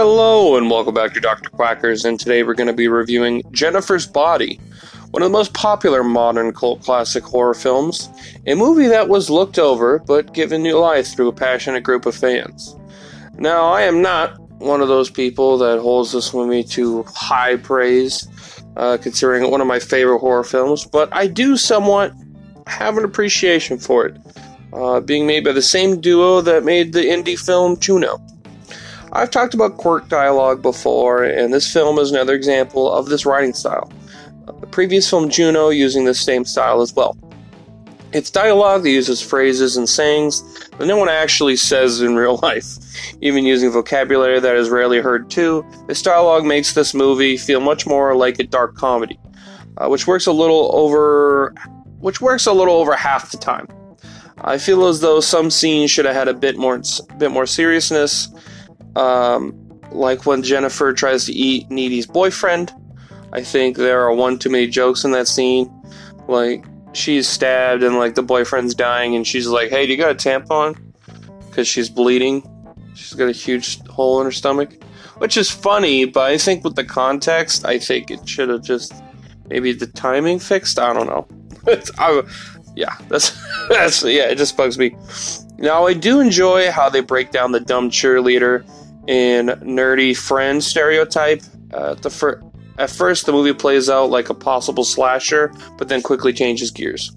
Hello, and welcome back to Dr. Quackers, and today we're going to be reviewing Jennifer's Body, one of the most popular modern cult classic horror films, a movie that was looked over but given new life through a passionate group of fans. Now, I am not one of those people that holds this movie to high praise, uh, considering it one of my favorite horror films, but I do somewhat have an appreciation for it, uh, being made by the same duo that made the indie film Juno. I've talked about quirk dialogue before, and this film is another example of this writing style. The previous film Juno using the same style as well. It's dialogue that uses phrases and sayings that no one actually says in real life, even using vocabulary that is rarely heard too. This dialogue makes this movie feel much more like a dark comedy, uh, which works a little over, which works a little over half the time. I feel as though some scenes should have had a bit more, bit more seriousness, um, like when Jennifer tries to eat Needy's boyfriend. I think there are one too many jokes in that scene. Like she's stabbed and like the boyfriend's dying, and she's like, "Hey, do you got a tampon?" Because she's bleeding. She's got a huge hole in her stomach, which is funny. But I think with the context, I think it should have just maybe the timing fixed. I don't know. I, yeah, that's that's yeah. It just bugs me. Now I do enjoy how they break down the dumb cheerleader and nerdy friend stereotype. Uh, the fir- at first, the movie plays out like a possible slasher, but then quickly changes gears.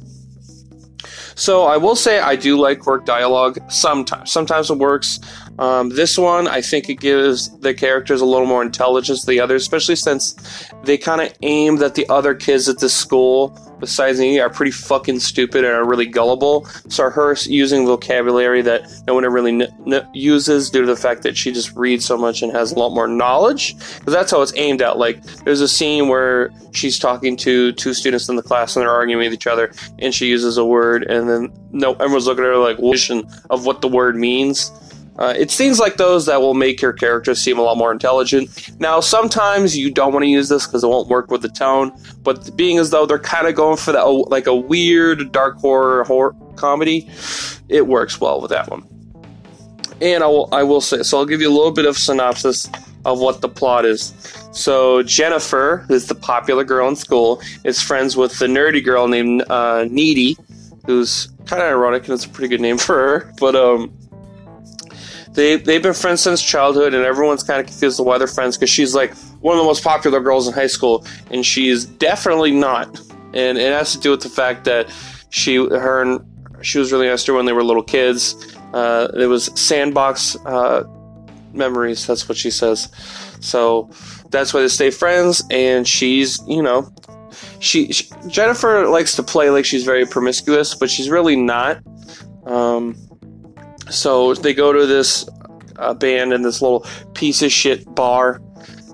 So I will say I do like quirk dialogue sometimes. Sometimes it works. Um, this one, I think it gives the characters a little more intelligence than the others, especially since they kind of aimed at the other kids at this school besides me are pretty fucking stupid and are really gullible. So her using vocabulary that no one really n- n- uses due to the fact that she just reads so much and has a lot more knowledge. Because that's how it's aimed at. Like there's a scene where she's talking to two students in the class and they're arguing with each other, and she uses a word, and then no, everyone's looking at her like vision of what the word means. Uh, it's things like those that will make your character seem a lot more intelligent. Now, sometimes you don't want to use this because it won't work with the tone, but being as though they're kind of going for that, like a weird dark horror horror comedy, it works well with that one. And I will, I will say, so I'll give you a little bit of synopsis of what the plot is. So Jennifer, who's the popular girl in school, is friends with the nerdy girl named uh, Needy, who's kind of ironic and it's a pretty good name for her. But um, they they've been friends since childhood, and everyone's kind of confused why they're friends because she's like one of the most popular girls in high school, and she's definitely not. And it has to do with the fact that she her and she was really nice to her when they were little kids. Uh, it was sandbox uh, memories. That's what she says. So that's why they stay friends. And she's you know she, she Jennifer likes to play like she's very promiscuous, but she's really not. Um, so they go to this uh, band in this little piece of shit bar,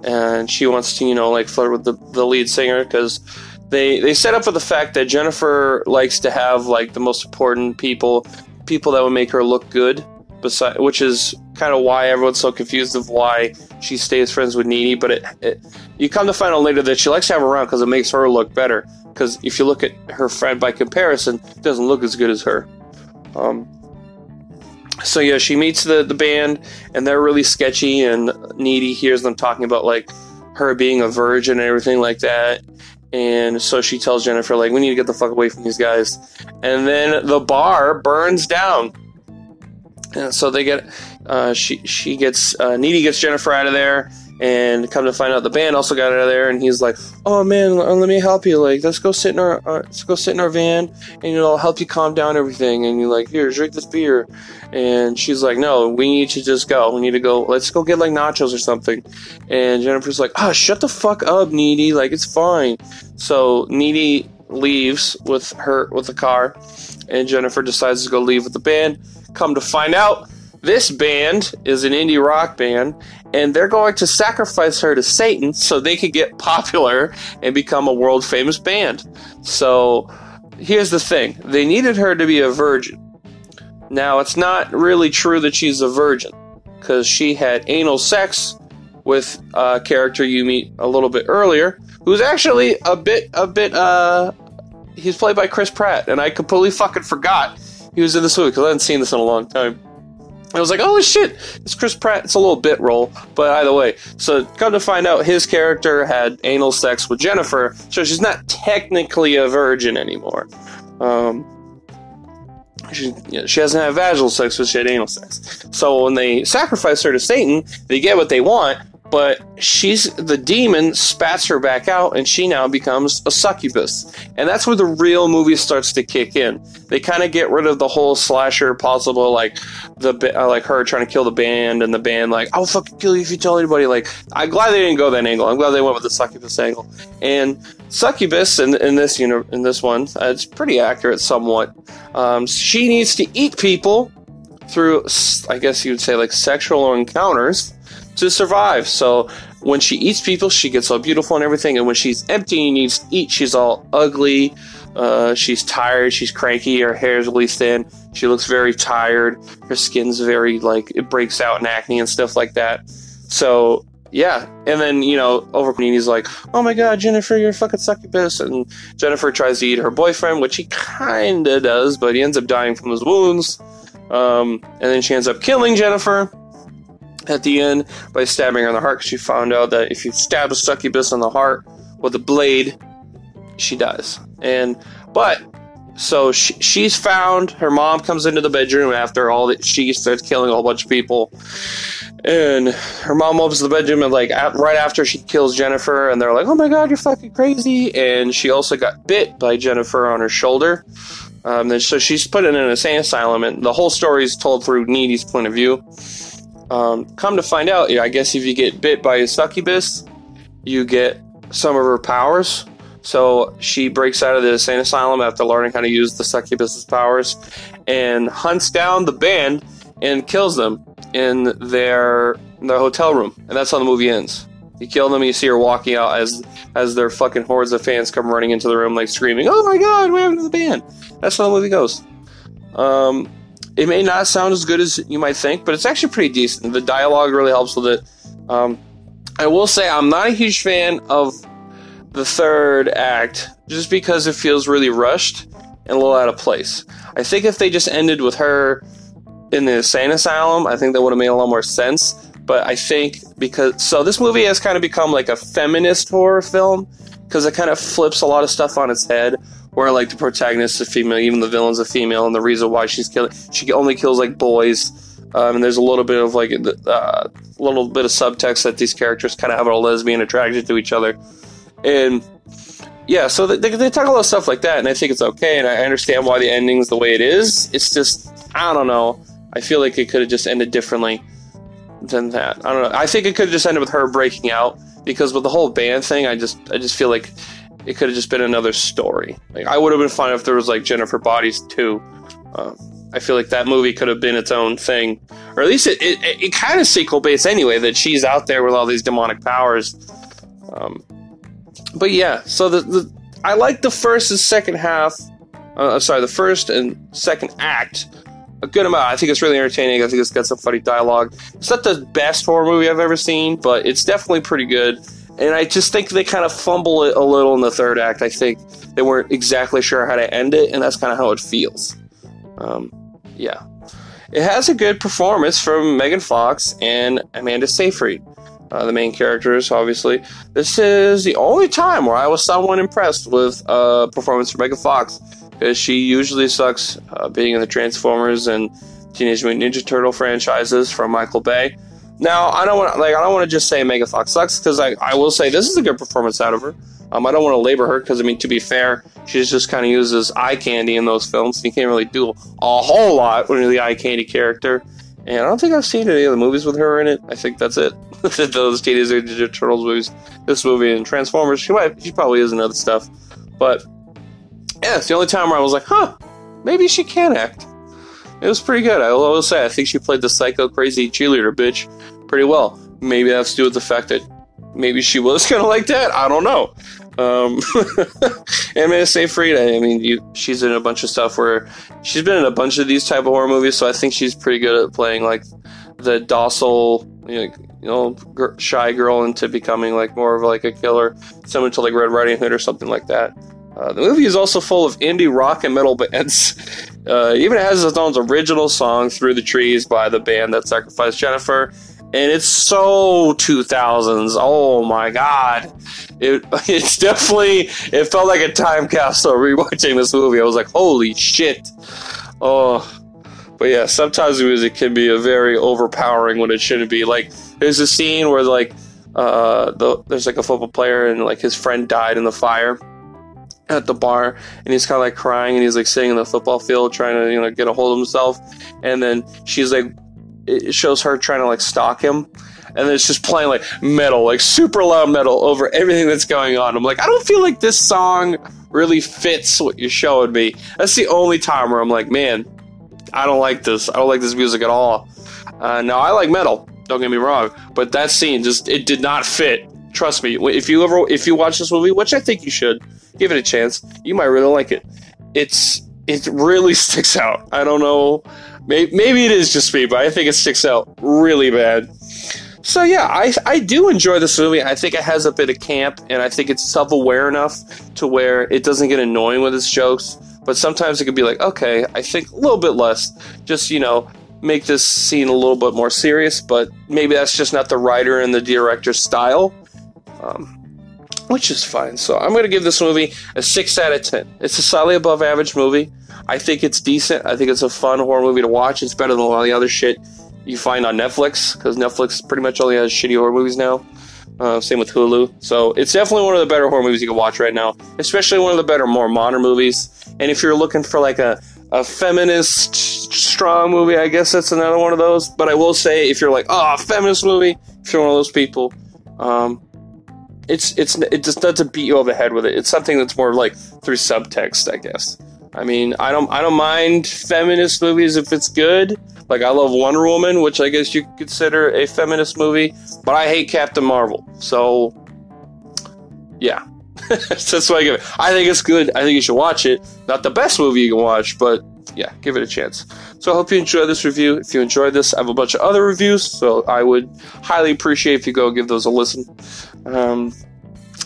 and she wants to, you know, like flirt with the, the lead singer because they they set up for the fact that Jennifer likes to have like the most important people, people that would make her look good. Beside, which is kind of why everyone's so confused of why she stays friends with Needy. But it, it you come to find out later that she likes to have her around because it makes her look better. Because if you look at her friend by comparison, it doesn't look as good as her. Um, so yeah, she meets the the band, and they're really sketchy. And Needy hears them talking about like her being a virgin and everything like that. And so she tells Jennifer like, "We need to get the fuck away from these guys." And then the bar burns down. And so they get, uh, she she gets uh, Needy gets Jennifer out of there, and come to find out, the band also got out of there, and he's like, "Oh man, let me help you. Like, let's go sit in our, uh, let's go sit in our van, and I'll help you calm down everything." And you're like, "Here, drink this beer." And she's like, "No, we need to just go. We need to go. Let's go get like nachos or something." And Jennifer's like, "Ah, oh, shut the fuck up, Needy. Like, it's fine." So Needy leaves with her with the car, and Jennifer decides to go leave with the band. Come to find out this band is an indie rock band, and they're going to sacrifice her to Satan so they could get popular and become a world famous band. So here's the thing they needed her to be a virgin. Now, it's not really true that she's a virgin, because she had anal sex with a character you meet a little bit earlier, who's actually a bit, a bit, uh, he's played by Chris Pratt, and I completely fucking forgot he was in this movie because I hadn't seen this in a long time. I was like, oh shit, it's Chris Pratt. It's a little bit role, but either way. So come to find out, his character had anal sex with Jennifer, so she's not technically a virgin anymore. Um, she, you know, she hasn't had vaginal sex, but she had anal sex. So when they sacrifice her to Satan, they get what they want, but she's the demon spats her back out and she now becomes a succubus. And that's where the real movie starts to kick in. They kind of get rid of the whole slasher possible like the uh, like her trying to kill the band and the band like i'll fucking kill you if you tell anybody like i'm glad they didn't go that angle. I'm glad they went with the succubus angle. And succubus in, in this you know in this one uh, it's pretty accurate somewhat. Um, she needs to eat people through i guess you would say like sexual encounters to survive. So when she eats people, she gets all beautiful and everything. And when she's empty and needs to eat, she's all ugly. Uh, she's tired. She's cranky. Her hair's really thin. She looks very tired. Her skin's very like it breaks out in acne and stuff like that. So yeah, and then you know over he's like, "Oh my god, Jennifer, you're a fucking succubus," and Jennifer tries to eat her boyfriend, which he kinda does, but he ends up dying from his wounds. Um, and then she ends up killing Jennifer at the end by stabbing her in the heart because she found out that if you stab a succubus in the heart with a blade, she dies. And but so she, she's found. Her mom comes into the bedroom after all that. She starts killing a whole bunch of people, and her mom opens the bedroom and like at, right after she kills Jennifer, and they're like, "Oh my god, you're fucking crazy!" And she also got bit by Jennifer on her shoulder. Um, so she's put in an insane asylum, and the whole story is told through Needy's point of view. Um, come to find out, I guess if you get bit by a succubus, you get some of her powers. So she breaks out of the insane asylum after learning how to use the succubus's powers and hunts down the band and kills them in their in their hotel room. And that's how the movie ends. You kill them, you see her walking out as as their fucking hordes of fans come running into the room, like screaming, "Oh my god, what happened to the band?" That's how the movie goes. Um, it may not sound as good as you might think, but it's actually pretty decent. The dialogue really helps with it. Um, I will say I'm not a huge fan of the third act just because it feels really rushed and a little out of place. I think if they just ended with her in the insane asylum, I think that would have made a lot more sense. But I think because so this movie has kind of become like a feminist horror film because it kind of flips a lot of stuff on its head where like the protagonist is a female, even the villain's a female, and the reason why she's killing, she only kills like boys. Um, and there's a little bit of like a uh, little bit of subtext that these characters kind of have a lesbian attraction to each other, and yeah, so they, they talk a lot of stuff like that, and I think it's okay, and I understand why the ending's the way it is. It's just I don't know. I feel like it could have just ended differently than that. I don't know. I think it could have just ended with her breaking out because with the whole band thing, I just I just feel like it could have just been another story. Like I would have been fine if there was like Jennifer Bodies too. Uh, I feel like that movie could have been its own thing, or at least it, it, it kind of sequel based anyway. That she's out there with all these demonic powers. Um, but yeah, so the, the I like the first and second half. Uh, uh, sorry, the first and second act a good amount. I think it's really entertaining. I think it's got some funny dialogue. It's not the best horror movie I've ever seen, but it's definitely pretty good. And I just think they kind of fumble it a little in the third act. I think they weren't exactly sure how to end it, and that's kind of how it feels. Um, yeah. It has a good performance from Megan Fox and Amanda Seyfried, uh, the main characters, obviously. This is the only time where I was somewhat impressed with a uh, performance from Megan Fox, because she usually sucks uh, being in the Transformers and Teenage Mutant Ninja Turtle franchises from Michael Bay. Now, I don't want like I don't want to just say Megan Fox sucks because I, I will say this is a good performance out of her. Um, I don't want to labor her because I mean to be fair, she just kind of uses eye candy in those films. You can't really do a whole lot when you're the eye candy character. And I don't think I've seen any of the movies with her in it. I think that's it. those Teenage Ninja Turtles movies, this movie, and Transformers. She might, she probably is in other stuff, but yeah, it's the only time where I was like, huh, maybe she can act. It was pretty good. I will say, I think she played the psycho crazy cheerleader bitch pretty well. Maybe that's due to the fact that maybe she was kind of like that. I don't know. Um, Amanda Seyfried, I mean, you, she's in a bunch of stuff where she's been in a bunch of these type of horror movies, so I think she's pretty good at playing like the docile, you know shy girl into becoming like more of like a killer, similar to like Red Riding Hood or something like that. Uh, the movie is also full of indie rock and metal bands. Uh, even has its own original song "Through the Trees" by the band that sacrificed Jennifer, and it's so 2000s. Oh my god, it it's definitely it felt like a time capsule rewatching this movie. I was like, holy shit. Oh, but yeah, sometimes music can be a very overpowering when it shouldn't be. Like, there's a scene where like uh, the, there's like a football player and like his friend died in the fire at the bar and he's kind of like crying and he's like sitting in the football field trying to you know get a hold of himself and then she's like it shows her trying to like stalk him and then it's just playing like metal like super loud metal over everything that's going on. I'm like i don't feel like this song really fits what you're showing me. That's the only time where i'm like man i don't like this. I don't like this music at all. Uh, now i like metal don't get me wrong but that scene just it did not fit. Trust me if you ever if you watch this movie which i think you should give it a chance. You might really like it. It's it really sticks out. I don't know. Maybe, maybe it is just me but i think it sticks out really bad. So yeah I, I do enjoy this movie. I think it has a bit of camp and i think it's self-aware enough to where it doesn't get annoying with its jokes but sometimes it could be like okay i think a little bit less. Just you know make this scene a little bit more serious but maybe that's just not the writer and the director's style. Um, which is fine. So I'm going to give this movie a 6 out of 10. It's a slightly above average movie. I think it's decent. I think it's a fun horror movie to watch. It's better than a lot of the other shit you find on Netflix, because Netflix pretty much only has shitty horror movies now. Uh, same with Hulu. So it's definitely one of the better horror movies you can watch right now, especially one of the better, more modern movies. And if you're looking for like a, a feminist strong movie, I guess that's another one of those. But I will say, if you're like, oh, feminist movie, if you're one of those people, um, it's it's it just doesn't beat you over the head with it. It's something that's more like through subtext, I guess. I mean, I don't I don't mind feminist movies if it's good. Like I love Wonder Woman, which I guess you could consider a feminist movie, but I hate Captain Marvel. So yeah. that's why I give it. I think it's good. I think you should watch it. Not the best movie you can watch, but yeah, give it a chance. So I hope you enjoyed this review. If you enjoyed this, I have a bunch of other reviews, so I would highly appreciate if you go give those a listen. Um,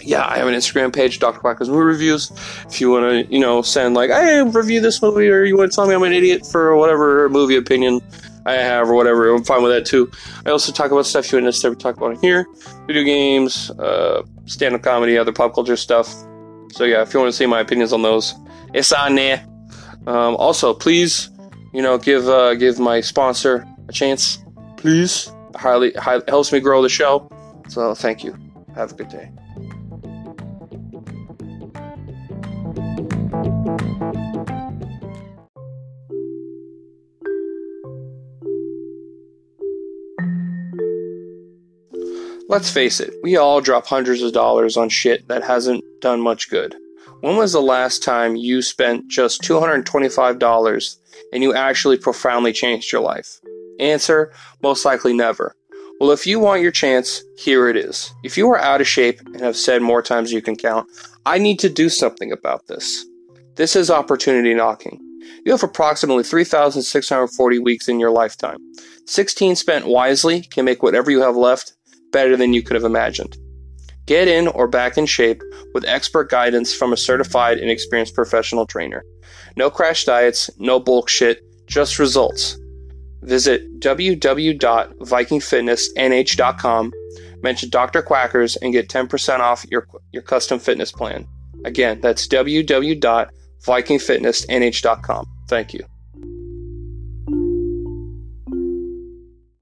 yeah, I have an Instagram page, Dr. Quacker's Movie Reviews. If you want to, you know, send like, hey, review this movie, or you want to tell me I'm an idiot for whatever movie opinion I have or whatever, I'm fine with that too. I also talk about stuff you wouldn't necessarily talk about here: video games, uh, stand-up comedy, other pop culture stuff. So yeah, if you want to see my opinions on those, it's on there. Um, also, please, you know, give uh, give my sponsor a chance, please. Highly, highly helps me grow the show. So thank you. Have a good day. Let's face it, we all drop hundreds of dollars on shit that hasn't done much good. When was the last time you spent just $225 and you actually profoundly changed your life? Answer most likely never. Well, if you want your chance, here it is. If you are out of shape and have said more times you can count, I need to do something about this. This is opportunity knocking. You have approximately 3,640 weeks in your lifetime. 16 spent wisely can make whatever you have left better than you could have imagined. Get in or back in shape with expert guidance from a certified and experienced professional trainer. No crash diets, no bullshit, just results. Visit www.vikingfitnessnh.com, mention Dr. Quackers, and get 10% off your, your custom fitness plan. Again, that's www.vikingfitnessnh.com. Thank you.